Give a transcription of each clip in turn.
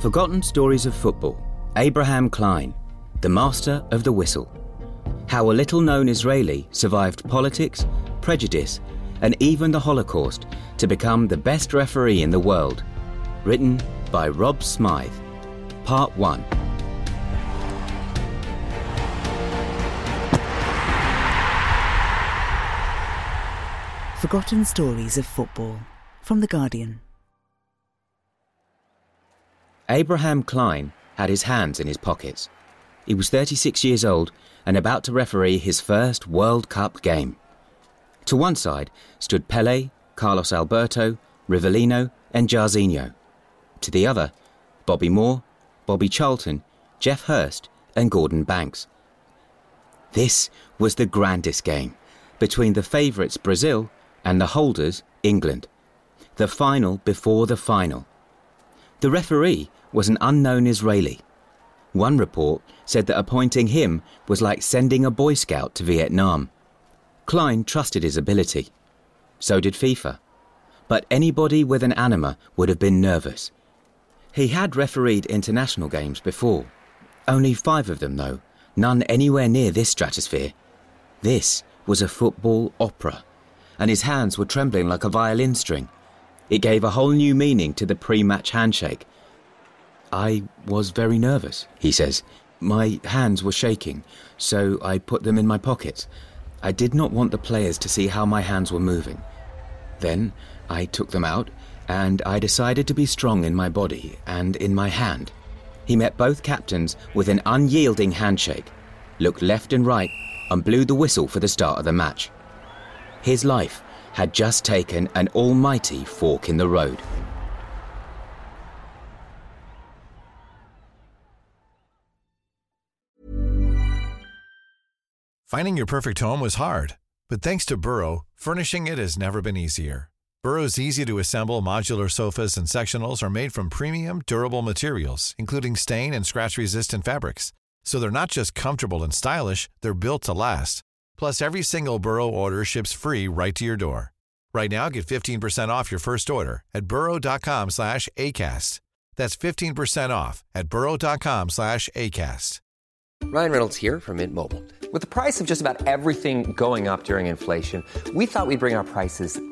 Forgotten Stories of Football Abraham Klein, the master of the whistle. How a little known Israeli survived politics, prejudice, and even the Holocaust to become the best referee in the world. Written by Rob Smyth. Part 1. Forgotten Stories of Football from The Guardian. Abraham Klein had his hands in his pockets. He was 36 years old and about to referee his first World Cup game. To one side stood Pele, Carlos Alberto, Rivellino, and Jairzinho. To the other, Bobby Moore, Bobby Charlton, Geoff Hurst, and Gordon Banks. This was the grandest game between the favourites Brazil and the holders, England. The final before the final. The referee was an unknown Israeli. One report said that appointing him was like sending a Boy Scout to Vietnam. Klein trusted his ability. So did FIFA. But anybody with an anima would have been nervous. He had refereed international games before. Only five of them, though, none anywhere near this stratosphere. This was a football opera and his hands were trembling like a violin string. It gave a whole new meaning to the pre match handshake. I was very nervous, he says. My hands were shaking, so I put them in my pockets. I did not want the players to see how my hands were moving. Then I took them out, and I decided to be strong in my body and in my hand. He met both captains with an unyielding handshake, looked left and right, and blew the whistle for the start of the match. His life had just taken an almighty fork in the road. Finding your perfect home was hard, but thanks to Burrow, furnishing it has never been easier. Burrow's easy to assemble modular sofas and sectionals are made from premium, durable materials, including stain and scratch resistant fabrics. So they're not just comfortable and stylish, they're built to last. Plus, every single Burrow order ships free right to your door. Right now, get 15% off your first order at burrow.com slash ACAST. That's 15% off at burrow.com slash ACAST. Ryan Reynolds here from Mint Mobile. With the price of just about everything going up during inflation, we thought we'd bring our prices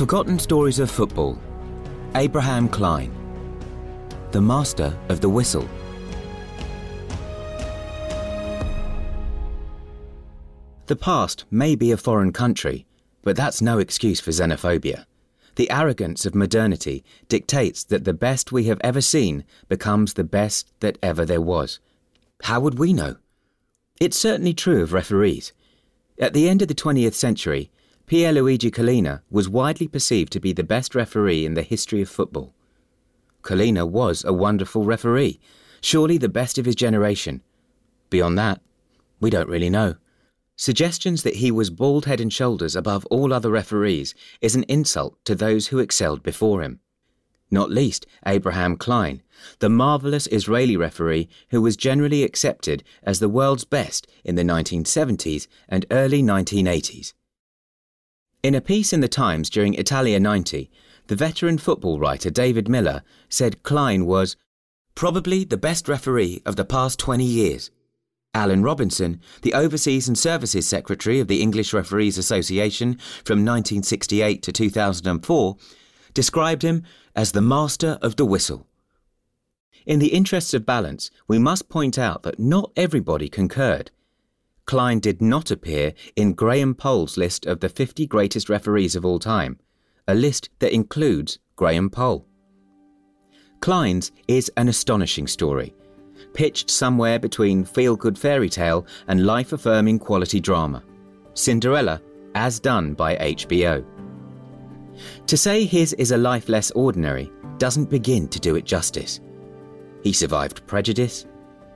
Forgotten Stories of Football Abraham Klein, the master of the whistle. The past may be a foreign country, but that's no excuse for xenophobia. The arrogance of modernity dictates that the best we have ever seen becomes the best that ever there was. How would we know? It's certainly true of referees. At the end of the 20th century, Pierluigi Collina was widely perceived to be the best referee in the history of football. Collina was a wonderful referee, surely the best of his generation. Beyond that, we don't really know. Suggestions that he was bald head and shoulders above all other referees is an insult to those who excelled before him. Not least Abraham Klein, the marvellous Israeli referee who was generally accepted as the world's best in the 1970s and early 1980s. In a piece in the Times during Italia 90, the veteran football writer David Miller said Klein was probably the best referee of the past 20 years. Alan Robinson, the Overseas and Services Secretary of the English Referees Association from 1968 to 2004, described him as the master of the whistle. In the interests of balance, we must point out that not everybody concurred. Klein did not appear in Graham Poll's list of the 50 greatest referees of all time, a list that includes Graham Poll. Klein's is an astonishing story, pitched somewhere between feel good fairy tale and life affirming quality drama. Cinderella, as done by HBO. To say his is a life less ordinary doesn't begin to do it justice. He survived prejudice,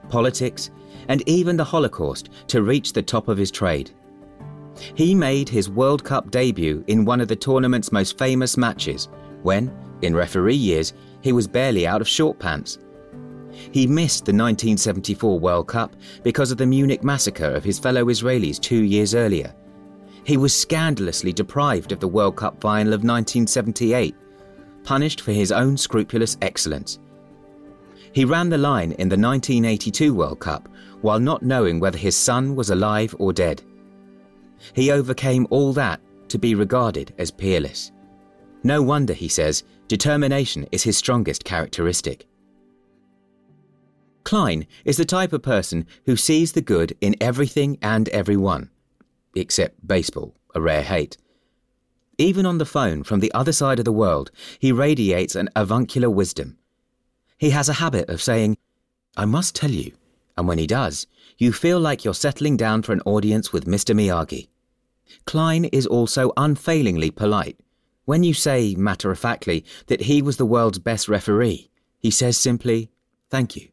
politics, and even the Holocaust to reach the top of his trade. He made his World Cup debut in one of the tournament's most famous matches when, in referee years, he was barely out of short pants. He missed the 1974 World Cup because of the Munich massacre of his fellow Israelis two years earlier. He was scandalously deprived of the World Cup final of 1978, punished for his own scrupulous excellence. He ran the line in the 1982 World Cup while not knowing whether his son was alive or dead. He overcame all that to be regarded as peerless. No wonder, he says, determination is his strongest characteristic. Klein is the type of person who sees the good in everything and everyone, except baseball, a rare hate. Even on the phone from the other side of the world, he radiates an avuncular wisdom. He has a habit of saying, I must tell you, and when he does, you feel like you're settling down for an audience with Mr. Miyagi. Klein is also unfailingly polite. When you say, matter of factly, that he was the world's best referee, he says simply, Thank you.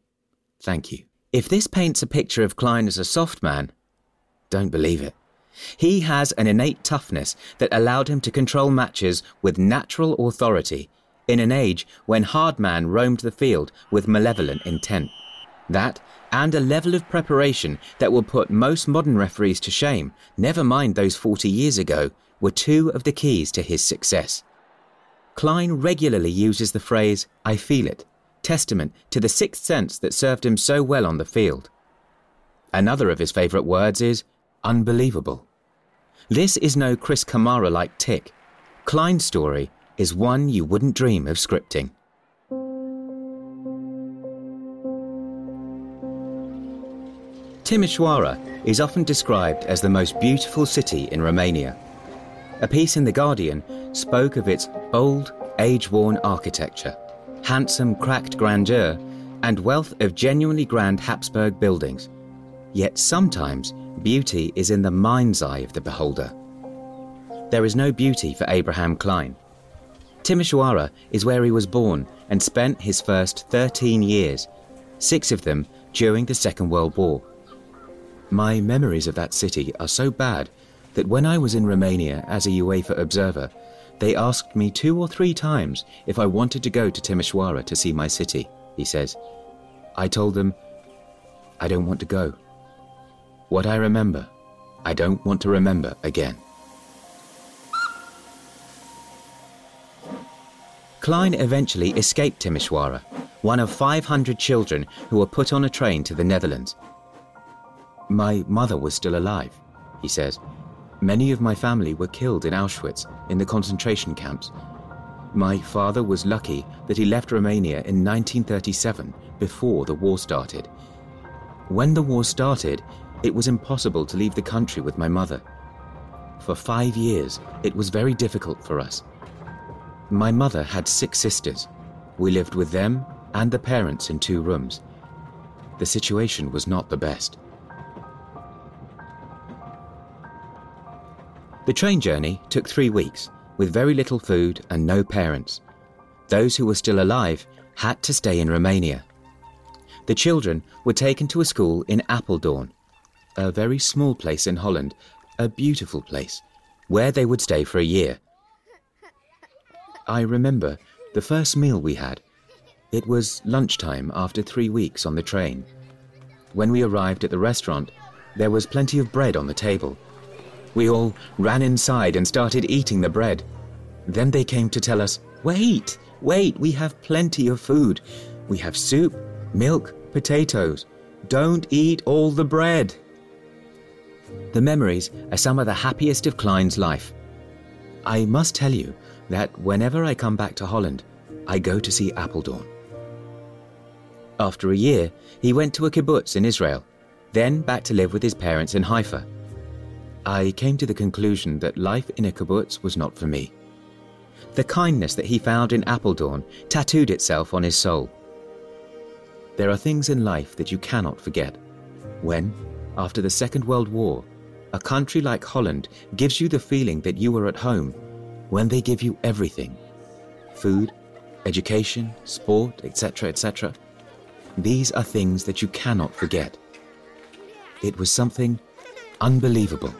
Thank you. If this paints a picture of Klein as a soft man, don't believe it. He has an innate toughness that allowed him to control matches with natural authority in an age when hard man roamed the field with malevolent intent. That and a level of preparation that will put most modern referees to shame, never mind those 40 years ago, were two of the keys to his success. Klein regularly uses the phrase, I feel it, testament to the sixth sense that served him so well on the field. Another of his favourite words is unbelievable. This is no Chris Kamara like tick. Klein's story is one you wouldn't dream of scripting. Timișoara is often described as the most beautiful city in Romania. A piece in The Guardian spoke of its old, age worn architecture, handsome, cracked grandeur, and wealth of genuinely grand Habsburg buildings. Yet sometimes beauty is in the mind's eye of the beholder. There is no beauty for Abraham Klein. Timișoara is where he was born and spent his first 13 years, six of them during the Second World War. My memories of that city are so bad that when I was in Romania as a UEFA observer, they asked me two or three times if I wanted to go to Timișoara to see my city, he says. I told them, I don't want to go. What I remember, I don't want to remember again. Klein eventually escaped Timișoara, one of 500 children who were put on a train to the Netherlands. My mother was still alive, he says. Many of my family were killed in Auschwitz in the concentration camps. My father was lucky that he left Romania in 1937 before the war started. When the war started, it was impossible to leave the country with my mother. For five years, it was very difficult for us. My mother had six sisters. We lived with them and the parents in two rooms. The situation was not the best. The train journey took three weeks, with very little food and no parents. Those who were still alive had to stay in Romania. The children were taken to a school in Apeldoorn, a very small place in Holland, a beautiful place, where they would stay for a year. I remember the first meal we had. It was lunchtime after three weeks on the train. When we arrived at the restaurant, there was plenty of bread on the table. We all ran inside and started eating the bread. Then they came to tell us, Wait, wait, we have plenty of food. We have soup, milk, potatoes. Don't eat all the bread. The memories are some of the happiest of Klein's life. I must tell you that whenever I come back to Holland, I go to see Apeldoorn. After a year, he went to a kibbutz in Israel, then back to live with his parents in Haifa. I came to the conclusion that life in a kibbutz was not for me. The kindness that he found in Apeldoorn tattooed itself on his soul. There are things in life that you cannot forget. When, after the Second World War, a country like Holland gives you the feeling that you are at home, when they give you everything food, education, sport, etc., etc. These are things that you cannot forget. It was something unbelievable.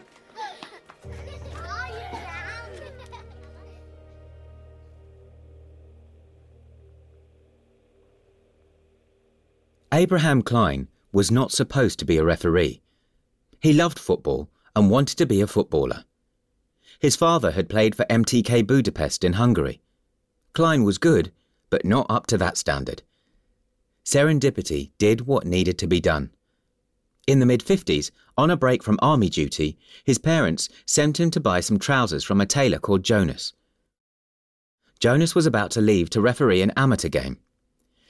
Abraham Klein was not supposed to be a referee. He loved football and wanted to be a footballer. His father had played for MTK Budapest in Hungary. Klein was good, but not up to that standard. Serendipity did what needed to be done. In the mid 50s, on a break from army duty, his parents sent him to buy some trousers from a tailor called Jonas. Jonas was about to leave to referee an amateur game.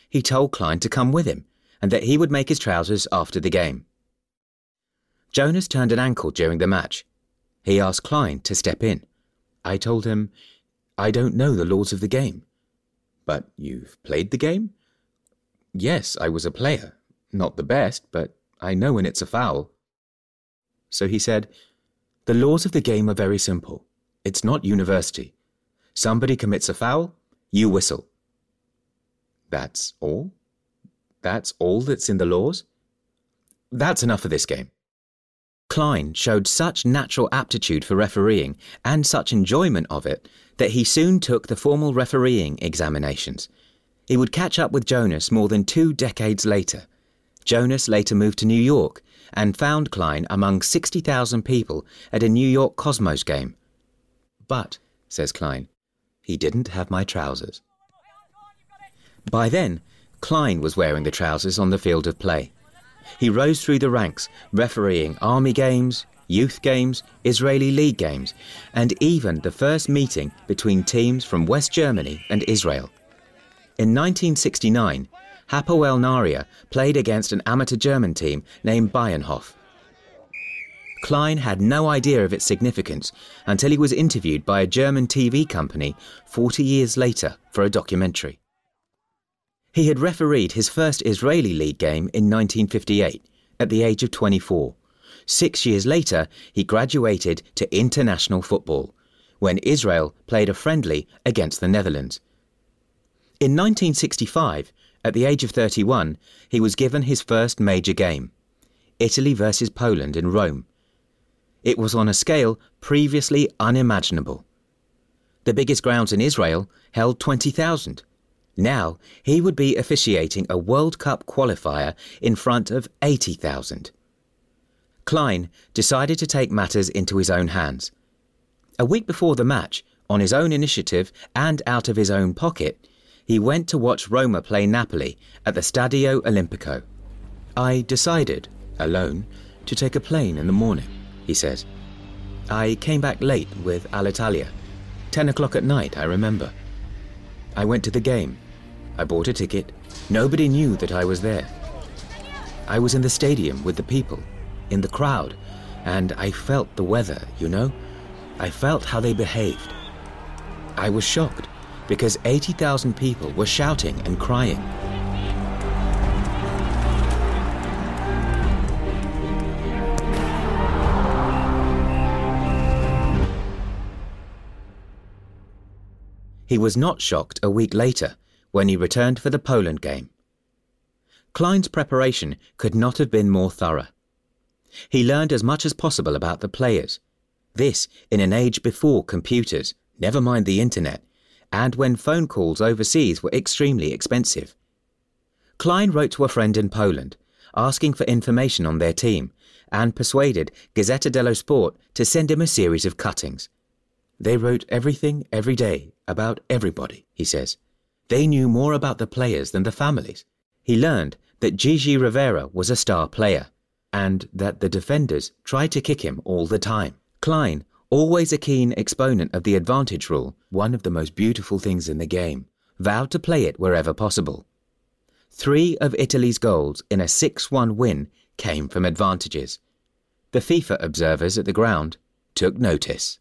He told Klein to come with him and that he would make his trousers after the game. Jonas turned an ankle during the match. He asked Klein to step in. I told him, I don't know the laws of the game. But you've played the game? Yes, I was a player. Not the best, but I know when it's a foul. So he said, The laws of the game are very simple. It's not university. Somebody commits a foul, you whistle. That's all? That's all that's in the laws? That's enough for this game. Klein showed such natural aptitude for refereeing and such enjoyment of it that he soon took the formal refereeing examinations. He would catch up with Jonas more than two decades later. Jonas later moved to New York and found Klein among 60,000 people at a New York Cosmos game. But, says Klein, he didn't have my trousers. By then, Klein was wearing the trousers on the field of play. He rose through the ranks, refereeing army games, youth games, Israeli league games, and even the first meeting between teams from West Germany and Israel. In 1969, Hapoel Nahariya played against an amateur German team named Bayernhof. Klein had no idea of its significance until he was interviewed by a German TV company 40 years later for a documentary. He had refereed his first Israeli league game in 1958 at the age of 24. Six years later, he graduated to international football when Israel played a friendly against the Netherlands. In 1965, at the age of 31, he was given his first major game Italy versus Poland in Rome. It was on a scale previously unimaginable. The biggest grounds in Israel held 20,000. Now he would be officiating a World Cup qualifier in front of 80,000. Klein decided to take matters into his own hands. A week before the match, on his own initiative and out of his own pocket, he went to watch Roma play Napoli at the Stadio Olimpico. I decided, alone, to take a plane in the morning, he says. I came back late with Alitalia. Ten o'clock at night, I remember. I went to the game. I bought a ticket. Nobody knew that I was there. I was in the stadium with the people, in the crowd, and I felt the weather, you know? I felt how they behaved. I was shocked because 80,000 people were shouting and crying. He was not shocked a week later when he returned for the Poland game. Klein's preparation could not have been more thorough. He learned as much as possible about the players. This in an age before computers, never mind the internet, and when phone calls overseas were extremely expensive. Klein wrote to a friend in Poland, asking for information on their team, and persuaded Gazzetta dello Sport to send him a series of cuttings. They wrote everything every day about everybody, he says. They knew more about the players than the families. He learned that Gigi Rivera was a star player, and that the defenders tried to kick him all the time. Klein, always a keen exponent of the advantage rule, one of the most beautiful things in the game, vowed to play it wherever possible. Three of Italy's goals in a 6 1 win came from advantages. The FIFA observers at the ground took notice.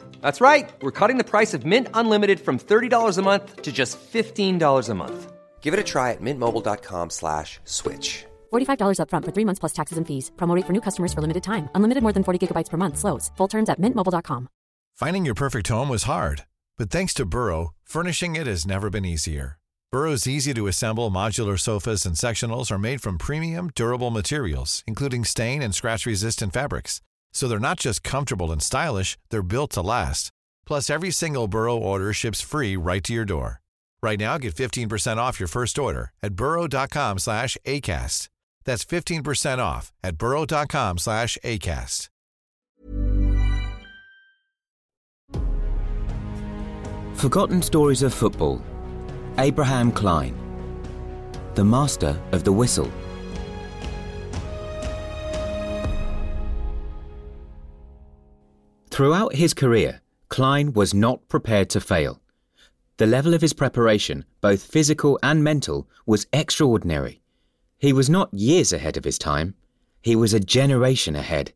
That's right. We're cutting the price of Mint Unlimited from $30 a month to just $15 a month. Give it a try at mintmobile.com slash switch. $45 upfront for three months plus taxes and fees. Promo rate for new customers for limited time. Unlimited more than 40 gigabytes per month. Slows. Full terms at mintmobile.com. Finding your perfect home was hard, but thanks to Burrow, furnishing it has never been easier. Burrow's easy to assemble modular sofas and sectionals are made from premium, durable materials, including stain and scratch resistant fabrics. So they're not just comfortable and stylish, they're built to last. Plus, every single Burrow order ships free right to your door. Right now, get 15% off your first order at burrow.com slash ACAST. That's 15% off at burrow.com slash ACAST. Forgotten Stories of Football. Abraham Klein. The Master of the Whistle. Throughout his career, Klein was not prepared to fail. The level of his preparation, both physical and mental, was extraordinary. He was not years ahead of his time, he was a generation ahead.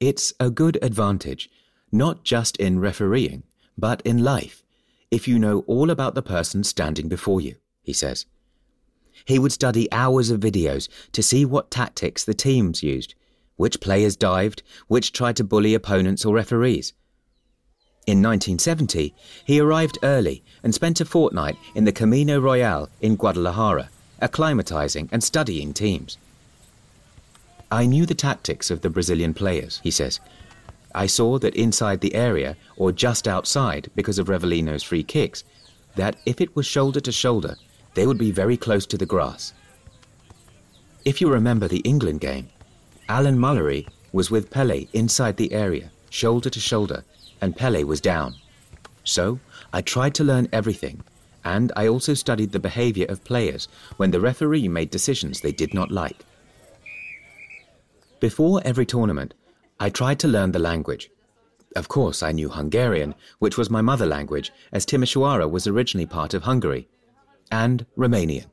It's a good advantage, not just in refereeing, but in life, if you know all about the person standing before you, he says. He would study hours of videos to see what tactics the teams used, which players dived, which tried to bully opponents or referees. In 1970, he arrived early and spent a fortnight in the Camino Real in Guadalajara, acclimatizing and studying teams. I knew the tactics of the Brazilian players, he says. I saw that inside the area, or just outside because of Rivellino's free kicks, that if it was shoulder to shoulder, they would be very close to the grass. If you remember the England game, Alan Mullery was with Pele inside the area, shoulder to shoulder, and Pele was down. So I tried to learn everything, and I also studied the behavior of players when the referee made decisions they did not like. Before every tournament, I tried to learn the language. Of course, I knew Hungarian, which was my mother language, as Timisoara was originally part of Hungary, and Romanian.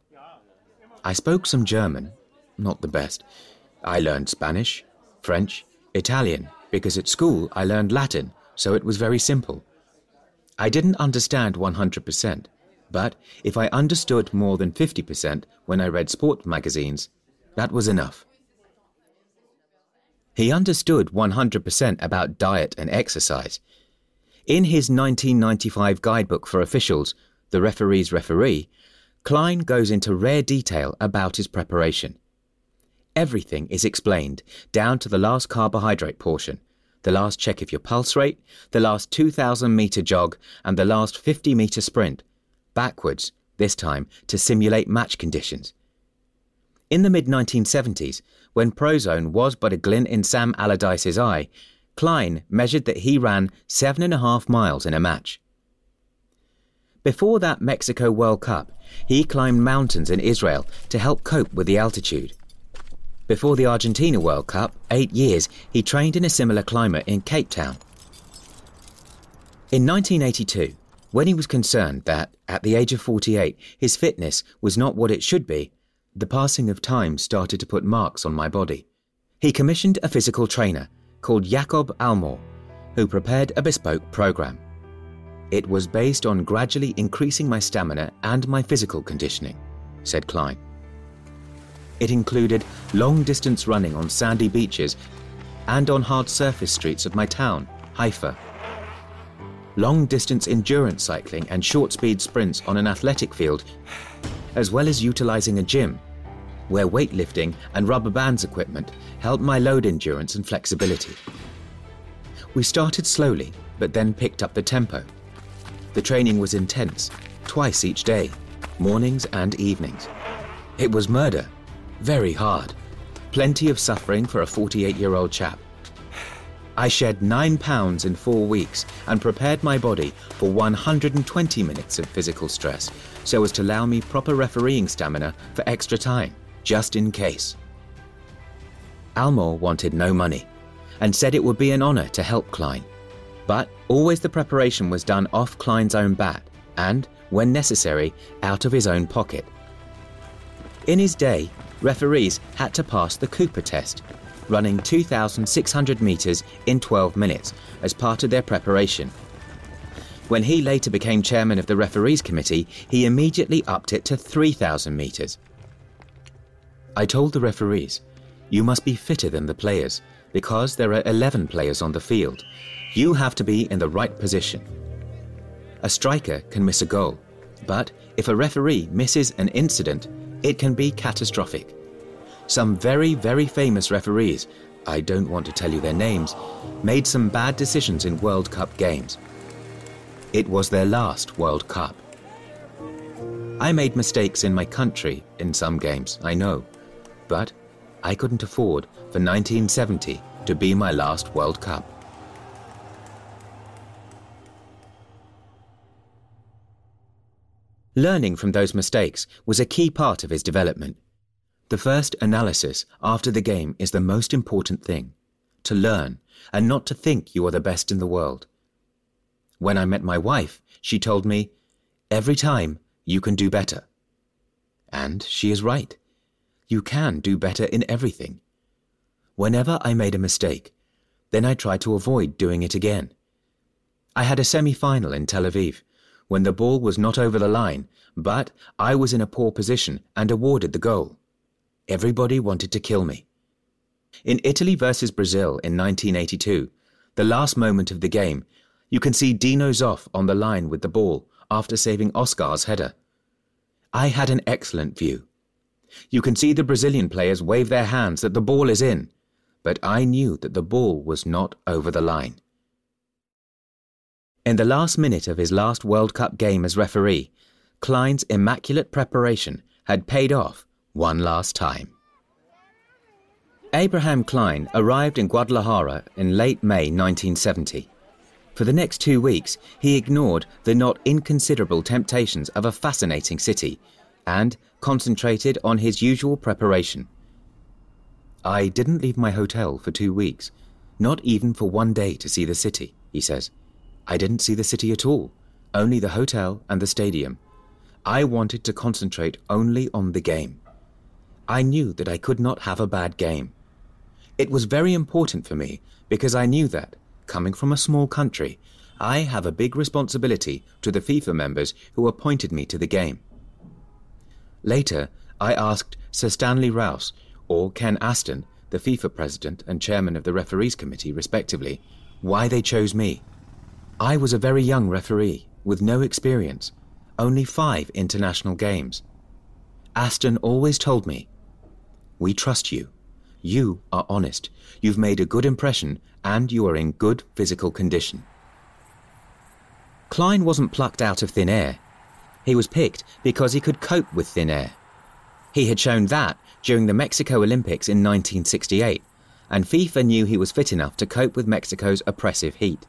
I spoke some German, not the best. I learned Spanish, French, Italian, because at school I learned Latin, so it was very simple. I didn't understand 100%, but if I understood more than 50% when I read sport magazines, that was enough. He understood 100% about diet and exercise. In his 1995 guidebook for officials, The Referee's Referee, Klein goes into rare detail about his preparation. Everything is explained, down to the last carbohydrate portion, the last check of your pulse rate, the last 2,000 metre jog, and the last 50 metre sprint, backwards, this time to simulate match conditions. In the mid 1970s, when Prozone was but a glint in Sam Allardyce's eye, Klein measured that he ran seven and a half miles in a match. Before that Mexico World Cup, he climbed mountains in Israel to help cope with the altitude. Before the Argentina World Cup, eight years, he trained in a similar climate in Cape Town. In 1982, when he was concerned that, at the age of 48, his fitness was not what it should be, the passing of time started to put marks on my body. He commissioned a physical trainer called Jakob Almor, who prepared a bespoke program. It was based on gradually increasing my stamina and my physical conditioning, said Klein. It included long distance running on sandy beaches and on hard surface streets of my town, Haifa. Long distance endurance cycling and short speed sprints on an athletic field, as well as utilizing a gym where weightlifting and rubber bands equipment helped my load endurance and flexibility. We started slowly, but then picked up the tempo. The training was intense, twice each day, mornings and evenings. It was murder, very hard, plenty of suffering for a 48 year old chap. I shed nine pounds in four weeks and prepared my body for 120 minutes of physical stress so as to allow me proper refereeing stamina for extra time just in case. Almor wanted no money and said it would be an honour to help Klein. But always the preparation was done off Klein's own bat and, when necessary, out of his own pocket. In his day, referees had to pass the Cooper test, running 2,600 metres in 12 minutes as part of their preparation. When he later became chairman of the referees committee, he immediately upped it to 3,000 metres. I told the referees, you must be fitter than the players because there are 11 players on the field. You have to be in the right position. A striker can miss a goal, but if a referee misses an incident, it can be catastrophic. Some very, very famous referees, I don't want to tell you their names, made some bad decisions in World Cup games. It was their last World Cup. I made mistakes in my country in some games, I know, but I couldn't afford for 1970 to be my last World Cup. Learning from those mistakes was a key part of his development. The first analysis after the game is the most important thing to learn and not to think you are the best in the world. When I met my wife, she told me, Every time you can do better. And she is right. You can do better in everything. Whenever I made a mistake, then I tried to avoid doing it again. I had a semi final in Tel Aviv when the ball was not over the line, but I was in a poor position and awarded the goal. Everybody wanted to kill me. In Italy versus Brazil in 1982, the last moment of the game, you can see Dino Zoff on the line with the ball after saving Oscar's header. I had an excellent view. You can see the Brazilian players wave their hands that the ball is in, but I knew that the ball was not over the line. In the last minute of his last World Cup game as referee, Klein's immaculate preparation had paid off one last time. Abraham Klein arrived in Guadalajara in late May 1970. For the next two weeks, he ignored the not inconsiderable temptations of a fascinating city and concentrated on his usual preparation. I didn't leave my hotel for two weeks, not even for one day to see the city, he says. I didn't see the city at all, only the hotel and the stadium. I wanted to concentrate only on the game. I knew that I could not have a bad game. It was very important for me because I knew that, coming from a small country, I have a big responsibility to the FIFA members who appointed me to the game. Later, I asked Sir Stanley Rous or Ken Aston, the FIFA president and chairman of the referees committee, respectively, why they chose me. I was a very young referee with no experience, only five international games. Aston always told me, We trust you. You are honest, you've made a good impression, and you are in good physical condition. Klein wasn't plucked out of thin air. He was picked because he could cope with thin air. He had shown that during the Mexico Olympics in 1968, and FIFA knew he was fit enough to cope with Mexico's oppressive heat.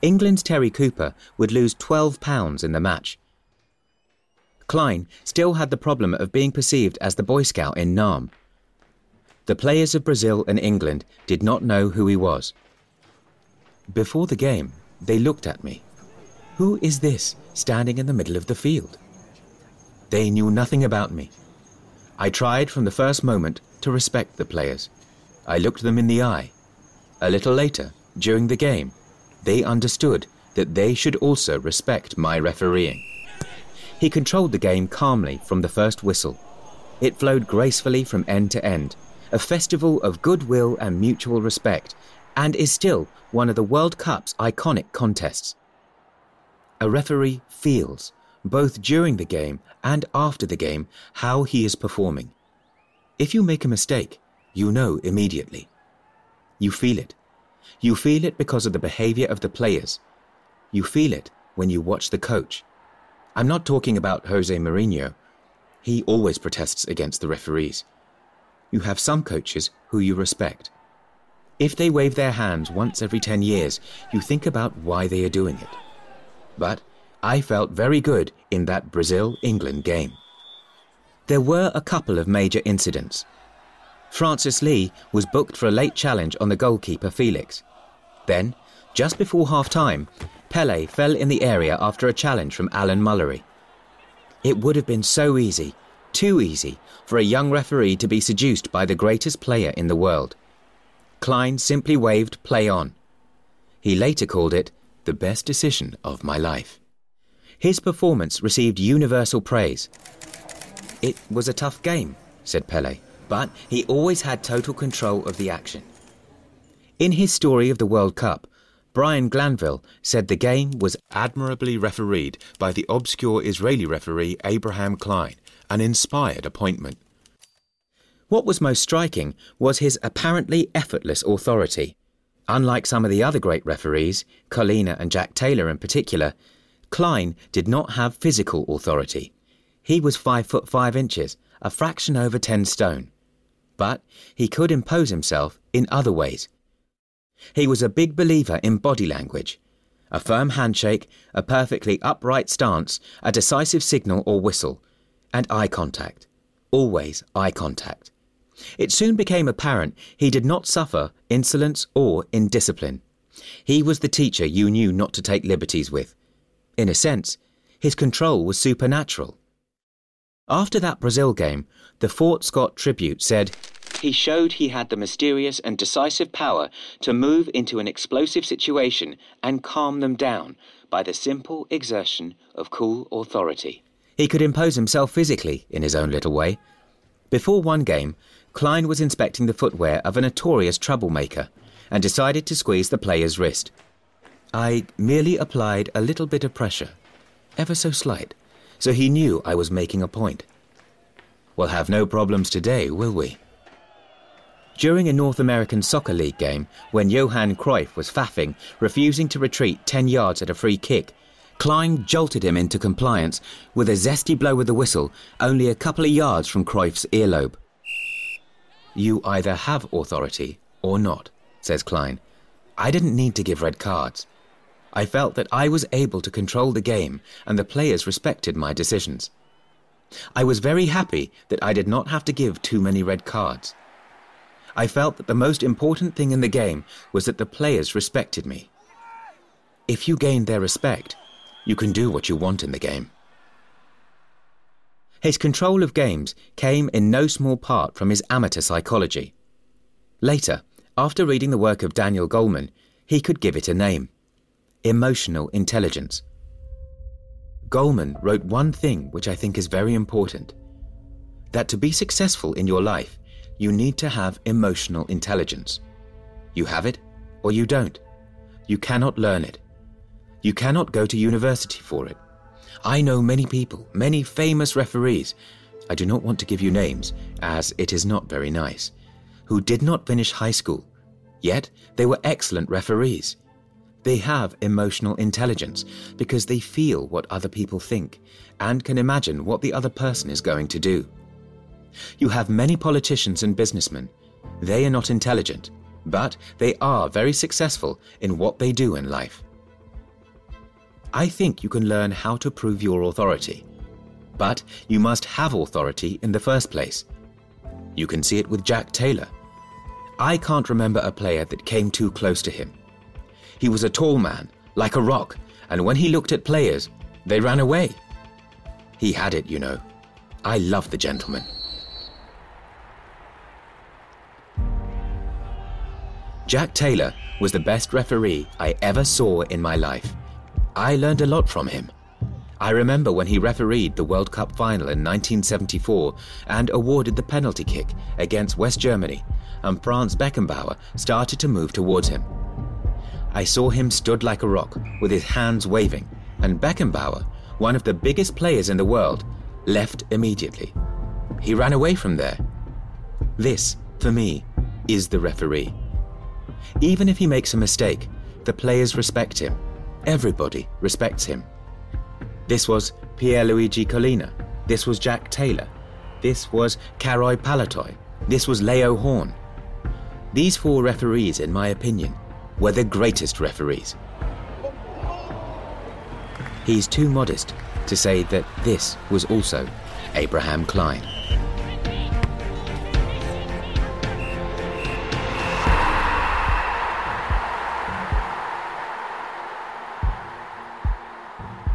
England's Terry Cooper would lose 12 pounds in the match. Klein still had the problem of being perceived as the Boy Scout in Nam. The players of Brazil and England did not know who he was. Before the game, they looked at me. Who is this standing in the middle of the field? They knew nothing about me. I tried from the first moment to respect the players. I looked them in the eye. A little later, during the game, they understood that they should also respect my refereeing. He controlled the game calmly from the first whistle. It flowed gracefully from end to end, a festival of goodwill and mutual respect, and is still one of the World Cup's iconic contests. A referee feels, both during the game and after the game, how he is performing. If you make a mistake, you know immediately. You feel it. You feel it because of the behavior of the players. You feel it when you watch the coach. I'm not talking about Jose Mourinho. He always protests against the referees. You have some coaches who you respect. If they wave their hands once every 10 years, you think about why they are doing it. But I felt very good in that Brazil England game. There were a couple of major incidents. Francis Lee was booked for a late challenge on the goalkeeper Felix. Then, Just before half time, Pele fell in the area after a challenge from Alan Mullery. It would have been so easy, too easy, for a young referee to be seduced by the greatest player in the world. Klein simply waved play on. He later called it the best decision of my life. His performance received universal praise. It was a tough game, said Pele, but he always had total control of the action. In his story of the World Cup, Brian Glanville said the game was admirably refereed by the obscure Israeli referee Abraham Klein, an inspired appointment. What was most striking was his apparently effortless authority. Unlike some of the other great referees, Collina and Jack Taylor in particular, Klein did not have physical authority. He was five foot five inches, a fraction over ten stone. But he could impose himself in other ways. He was a big believer in body language. A firm handshake, a perfectly upright stance, a decisive signal or whistle, and eye contact. Always eye contact. It soon became apparent he did not suffer insolence or indiscipline. He was the teacher you knew not to take liberties with. In a sense, his control was supernatural. After that Brazil game, the Fort Scott Tribune said, He showed he had the mysterious and decisive power to move into an explosive situation and calm them down by the simple exertion of cool authority. He could impose himself physically in his own little way. Before one game, Klein was inspecting the footwear of a notorious troublemaker and decided to squeeze the player's wrist. I merely applied a little bit of pressure, ever so slight, so he knew I was making a point. We'll have no problems today, will we? During a North American Soccer League game, when Johan Cruyff was faffing, refusing to retreat 10 yards at a free kick, Klein jolted him into compliance with a zesty blow with the whistle only a couple of yards from Cruyff's earlobe. You either have authority or not, says Klein. I didn't need to give red cards. I felt that I was able to control the game and the players respected my decisions. I was very happy that I did not have to give too many red cards. I felt that the most important thing in the game was that the players respected me. If you gain their respect, you can do what you want in the game. His control of games came in no small part from his amateur psychology. Later, after reading the work of Daniel Goleman, he could give it a name emotional intelligence. Goleman wrote one thing which I think is very important that to be successful in your life, you need to have emotional intelligence. You have it or you don't. You cannot learn it. You cannot go to university for it. I know many people, many famous referees, I do not want to give you names, as it is not very nice, who did not finish high school, yet they were excellent referees. They have emotional intelligence because they feel what other people think and can imagine what the other person is going to do. You have many politicians and businessmen. They are not intelligent, but they are very successful in what they do in life. I think you can learn how to prove your authority. But you must have authority in the first place. You can see it with Jack Taylor. I can't remember a player that came too close to him. He was a tall man, like a rock, and when he looked at players, they ran away. He had it, you know. I love the gentleman. Jack Taylor was the best referee I ever saw in my life. I learned a lot from him. I remember when he refereed the World Cup final in 1974 and awarded the penalty kick against West Germany, and Franz Beckenbauer started to move towards him. I saw him stood like a rock with his hands waving, and Beckenbauer, one of the biggest players in the world, left immediately. He ran away from there. This, for me, is the referee. Even if he makes a mistake, the players respect him Everybody respects him. This was Pierluigi Collina. This was Jack Taylor. This was Károly Palotai. This was Leo Horn. These four referees, in my opinion, were the greatest referees. He's too modest to say that this was also Abraham Klein.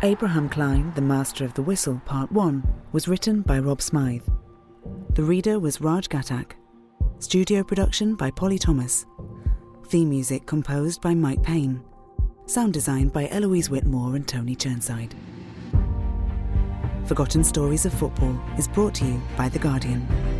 Abraham Klein, The Master of the Whistle, Part 1, was written by Rob Smyth. The reader was Raj Ghatak. Studio production by Polly Thomas. Theme music composed by Mike Payne. Sound design by Eloise Whitmore and Tony Churnside. Forgotten Stories of Football is brought to you by The Guardian.